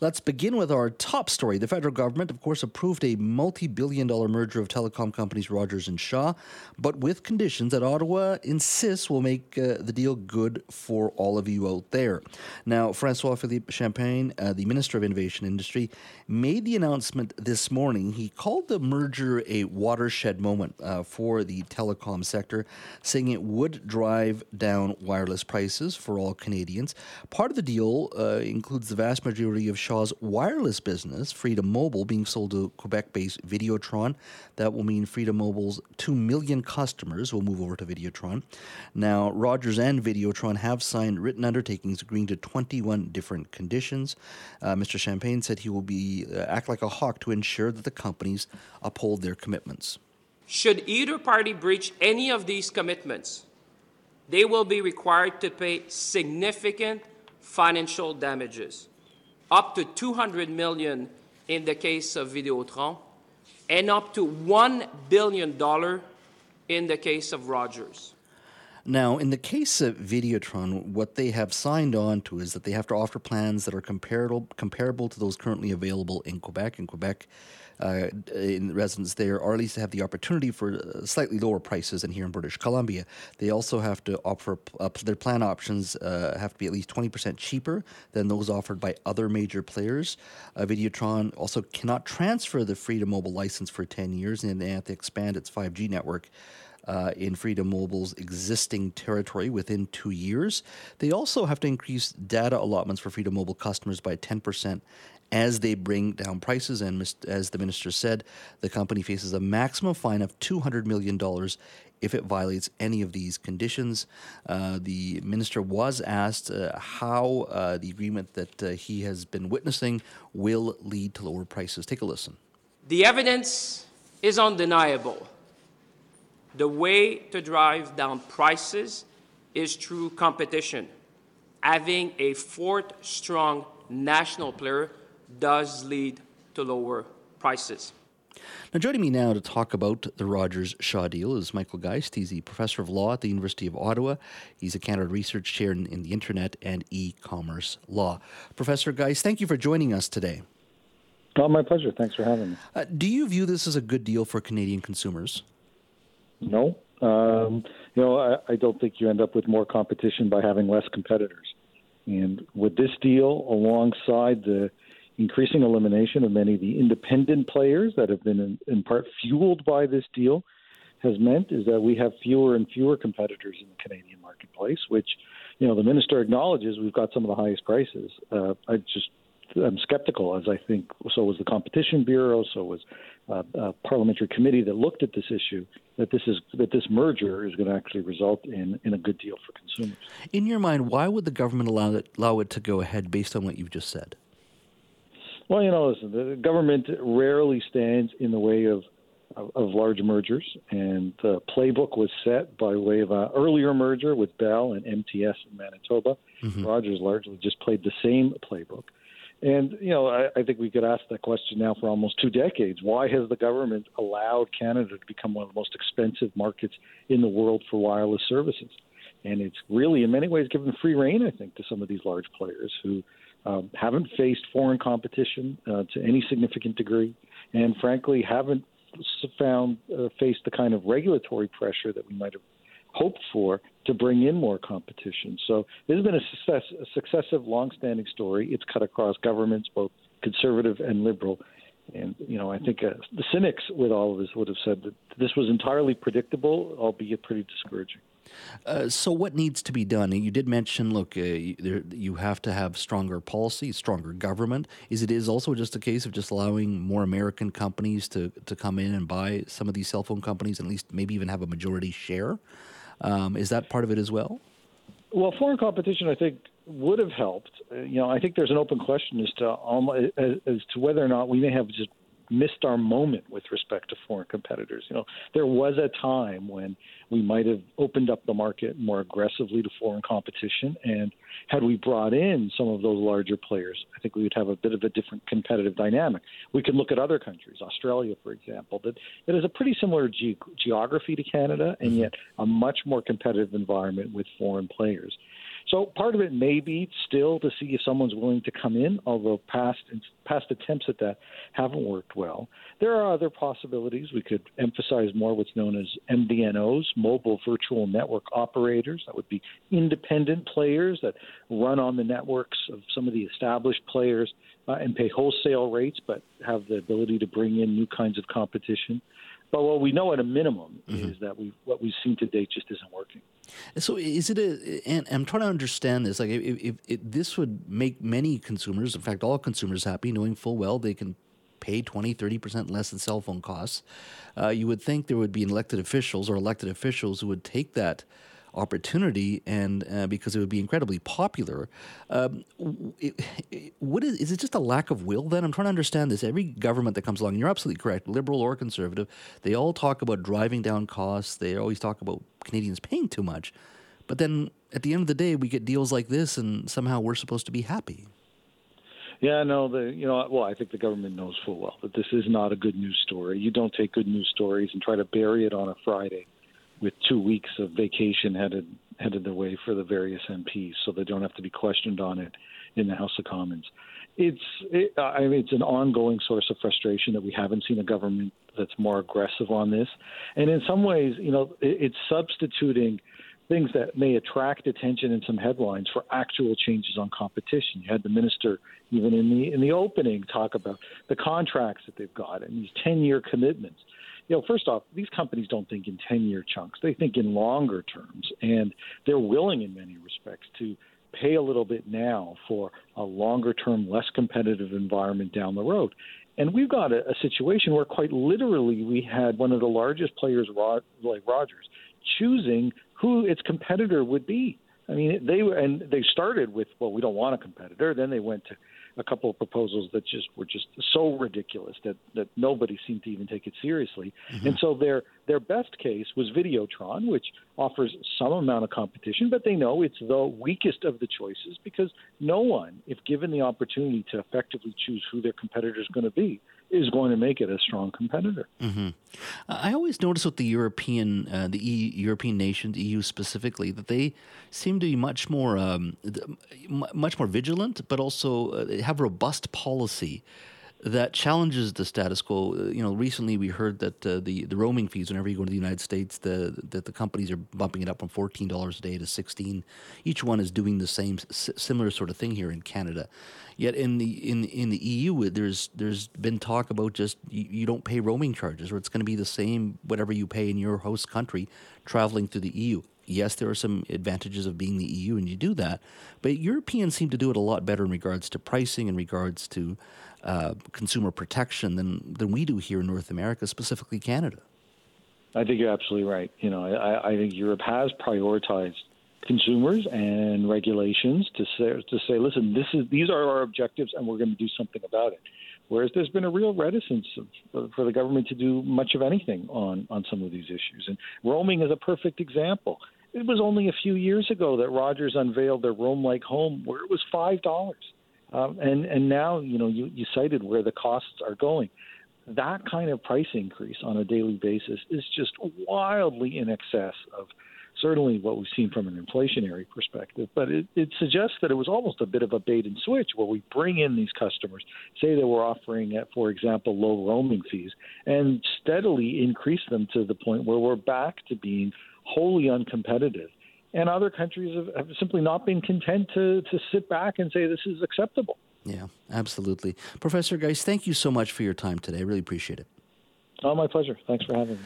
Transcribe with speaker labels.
Speaker 1: Let's begin with our top story. The federal government, of course, approved a multi billion dollar merger of telecom companies Rogers and Shaw, but with conditions that Ottawa insists will make uh, the deal good for all of you out there. Now, Francois Philippe Champagne, uh, the Minister of Innovation Industry, made the announcement this morning. He called the merger a watershed moment uh, for the telecom sector, saying it would drive down wireless prices for all Canadians. Part of the deal uh, includes the vast majority of Shaw's wireless business, Freedom Mobile, being sold to Quebec based Videotron. That will mean Freedom Mobile's 2 million customers will move over to Videotron. Now, Rogers and Videotron have signed written undertakings agreeing to 21 different conditions. Uh, Mr. Champagne said he will be uh, act like a hawk to ensure that the companies uphold their commitments.
Speaker 2: Should either party breach any of these commitments, they will be required to pay significant financial damages up to 200 million in the case of Videotron, and up to $1 billion in the case of Rogers.
Speaker 1: Now, in the case of Videotron, what they have signed on to is that they have to offer plans that are comparable comparable to those currently available in Quebec. In Quebec, uh, in residents there, or at least have the opportunity for uh, slightly lower prices than here in British Columbia. They also have to offer uh, their plan options uh, have to be at least twenty percent cheaper than those offered by other major players. Uh, Videotron also cannot transfer the Freedom Mobile license for ten years, and they have to expand its five G network. Uh, in Freedom Mobile's existing territory within two years. They also have to increase data allotments for Freedom Mobile customers by 10% as they bring down prices. And as the minister said, the company faces a maximum fine of $200 million if it violates any of these conditions. Uh, the minister was asked uh, how uh, the agreement that uh, he has been witnessing will lead to lower prices. Take a listen.
Speaker 2: The evidence is undeniable. The way to drive down prices is through competition. Having a fourth strong national player does lead to lower prices.
Speaker 1: Now, joining me now to talk about the Rogers Shaw deal is Michael Geist. He's a professor of law at the University of Ottawa. He's a Canada Research Chair in, in the Internet and e commerce law. Professor Geist, thank you for joining us today.
Speaker 3: Oh, my pleasure. Thanks for having me.
Speaker 1: Uh, do you view this as a good deal for Canadian consumers?
Speaker 3: No. Um, you know, I, I don't think you end up with more competition by having less competitors. And with this deal, alongside the increasing elimination of many of the independent players that have been in, in part fueled by this deal has meant is that we have fewer and fewer competitors in the Canadian marketplace, which, you know, the minister acknowledges we've got some of the highest prices. Uh, I just I'm skeptical, as I think so was the Competition Bureau, so was uh, a parliamentary committee that looked at this issue. That this is that this merger is going to actually result in in a good deal for consumers.
Speaker 1: In your mind, why would the government allow it allow it to go ahead based on what you've just said?
Speaker 3: Well, you know, listen, the government rarely stands in the way of of, of large mergers, and the playbook was set by way of an earlier merger with Bell and MTS in Manitoba. Mm-hmm. Rogers largely just played the same playbook. And, you know, I, I think we could ask that question now for almost two decades. Why has the government allowed Canada to become one of the most expensive markets in the world for wireless services? And it's really, in many ways, given free rein, I think, to some of these large players who um, haven't faced foreign competition uh, to any significant degree, and frankly haven't found uh, faced the kind of regulatory pressure that we might have hoped for to bring in more competition. So this has been a, success, a successive, long-standing story. It's cut across governments, both conservative and liberal. And you know, I think uh, the cynics with all of this would have said that this was entirely predictable, albeit pretty discouraging.
Speaker 1: Uh, so, what needs to be done? You did mention, look, uh, you, there, you, have to have stronger policy, stronger government. Is it is also just a case of just allowing more American companies to to come in and buy some of these cell phone companies, and at least maybe even have a majority share? Um, is that part of it as well?
Speaker 3: Well, foreign competition, I think, would have helped. Uh, you know, I think there's an open question as to um, as, as to whether or not we may have just missed our moment with respect to foreign competitors. You know, there was a time when we might have opened up the market more aggressively to foreign competition, and had we brought in some of those larger players, I think we would have a bit of a different competitive dynamic. We can look at other countries, Australia, for example, that it is a pretty similar ge- geography to Canada, and mm-hmm. yet a much more competitive environment with foreign players. So part of it may be still to see if someone's willing to come in, although past past attempts at that haven't worked well. There are other possibilities. We could emphasize more what's known as MVNOs, mobile virtual network operators. That would be independent players that run on the networks of some of the established players uh, and pay wholesale rates, but have the ability to bring in new kinds of competition. But what we know at a minimum mm-hmm. is that we what we've seen to date just isn't working.
Speaker 1: So is it a? And I'm trying to understand this. Like, if, if, if this would make many consumers, in fact, all consumers, happy, knowing full well they can pay 20, 30% less in cell phone costs. Uh, you would think there would be elected officials or elected officials who would take that opportunity and uh, because it would be incredibly popular. Um, it, it, what is, is it just a lack of will then? I'm trying to understand this. Every government that comes along, you're absolutely correct, liberal or conservative, they all talk about driving down costs. They always talk about Canadians paying too much. But then at the end of the day, we get deals like this, and somehow we're supposed to be happy.
Speaker 3: Yeah, no, the you know, well, I think the government knows full well that this is not a good news story. You don't take good news stories and try to bury it on a Friday with two weeks of vacation headed headed their way for the various MPs, so they don't have to be questioned on it in the House of Commons. It's it, I mean it's an ongoing source of frustration that we haven't seen a government that's more aggressive on this, and in some ways, you know, it, it's substituting things that may attract attention in some headlines for actual changes on competition. You had the minister even in the in the opening talk about the contracts that they've got and these 10-year commitments you know, first off, these companies don't think in 10 year chunks. They think in longer terms, and they're willing in many respects to pay a little bit now for a longer term, less competitive environment down the road. And we've got a, a situation where, quite literally, we had one of the largest players, like Rogers, choosing who its competitor would be. I mean, they and they started with, well, we don't want a competitor. Then they went to a couple of proposals that just were just so ridiculous that that nobody seemed to even take it seriously. Mm-hmm. And so their their best case was Videotron, which offers some amount of competition, but they know it's the weakest of the choices because no one, if given the opportunity to effectively choose who their competitor is going to be, is going to make it a strong competitor.
Speaker 1: Mm-hmm. I always notice with the European, uh, the EU, European nations, EU specifically, that they seem to be much more, um, much more vigilant, but also uh, have robust policy that challenges the status quo. Uh, you know, recently we heard that uh, the the roaming fees whenever you go to the United States, the that the companies are bumping it up from fourteen dollars a day to sixteen. Each one is doing the same similar sort of thing here in Canada. Yet in the in in the EU, there's there's been talk about just you, you don't pay roaming charges, or it's going to be the same whatever you pay in your host country traveling through the EU yes, there are some advantages of being the EU, and you do that. But Europeans seem to do it a lot better in regards to pricing, in regards to uh, consumer protection than than we do here in North America, specifically Canada.
Speaker 3: I think you're absolutely right. You know, I, I think Europe has prioritized consumers and regulations to say to say, listen, this is these are our objectives, and we're going to do something about it. Whereas there's been a real reticence of, for the government to do much of anything on on some of these issues, and roaming is a perfect example. It was only a few years ago that Rogers unveiled their Roam Like Home, where it was five dollars um, and and now you know you, you cited where the costs are going. That kind of price increase on a daily basis is just wildly in excess of certainly what we've seen from an inflationary perspective. But it, it suggests that it was almost a bit of a bait and switch where we bring in these customers, say that we're offering, at, for example, low roaming fees, and steadily increase them to the point where we're back to being wholly uncompetitive and other countries have, have, simply not been content to, to sit back and say this is acceptable.
Speaker 1: Yeah, absolutely. Professor Geist, thank you so much for your time today. I really appreciate it.
Speaker 3: Oh, my pleasure. Thanks for having me.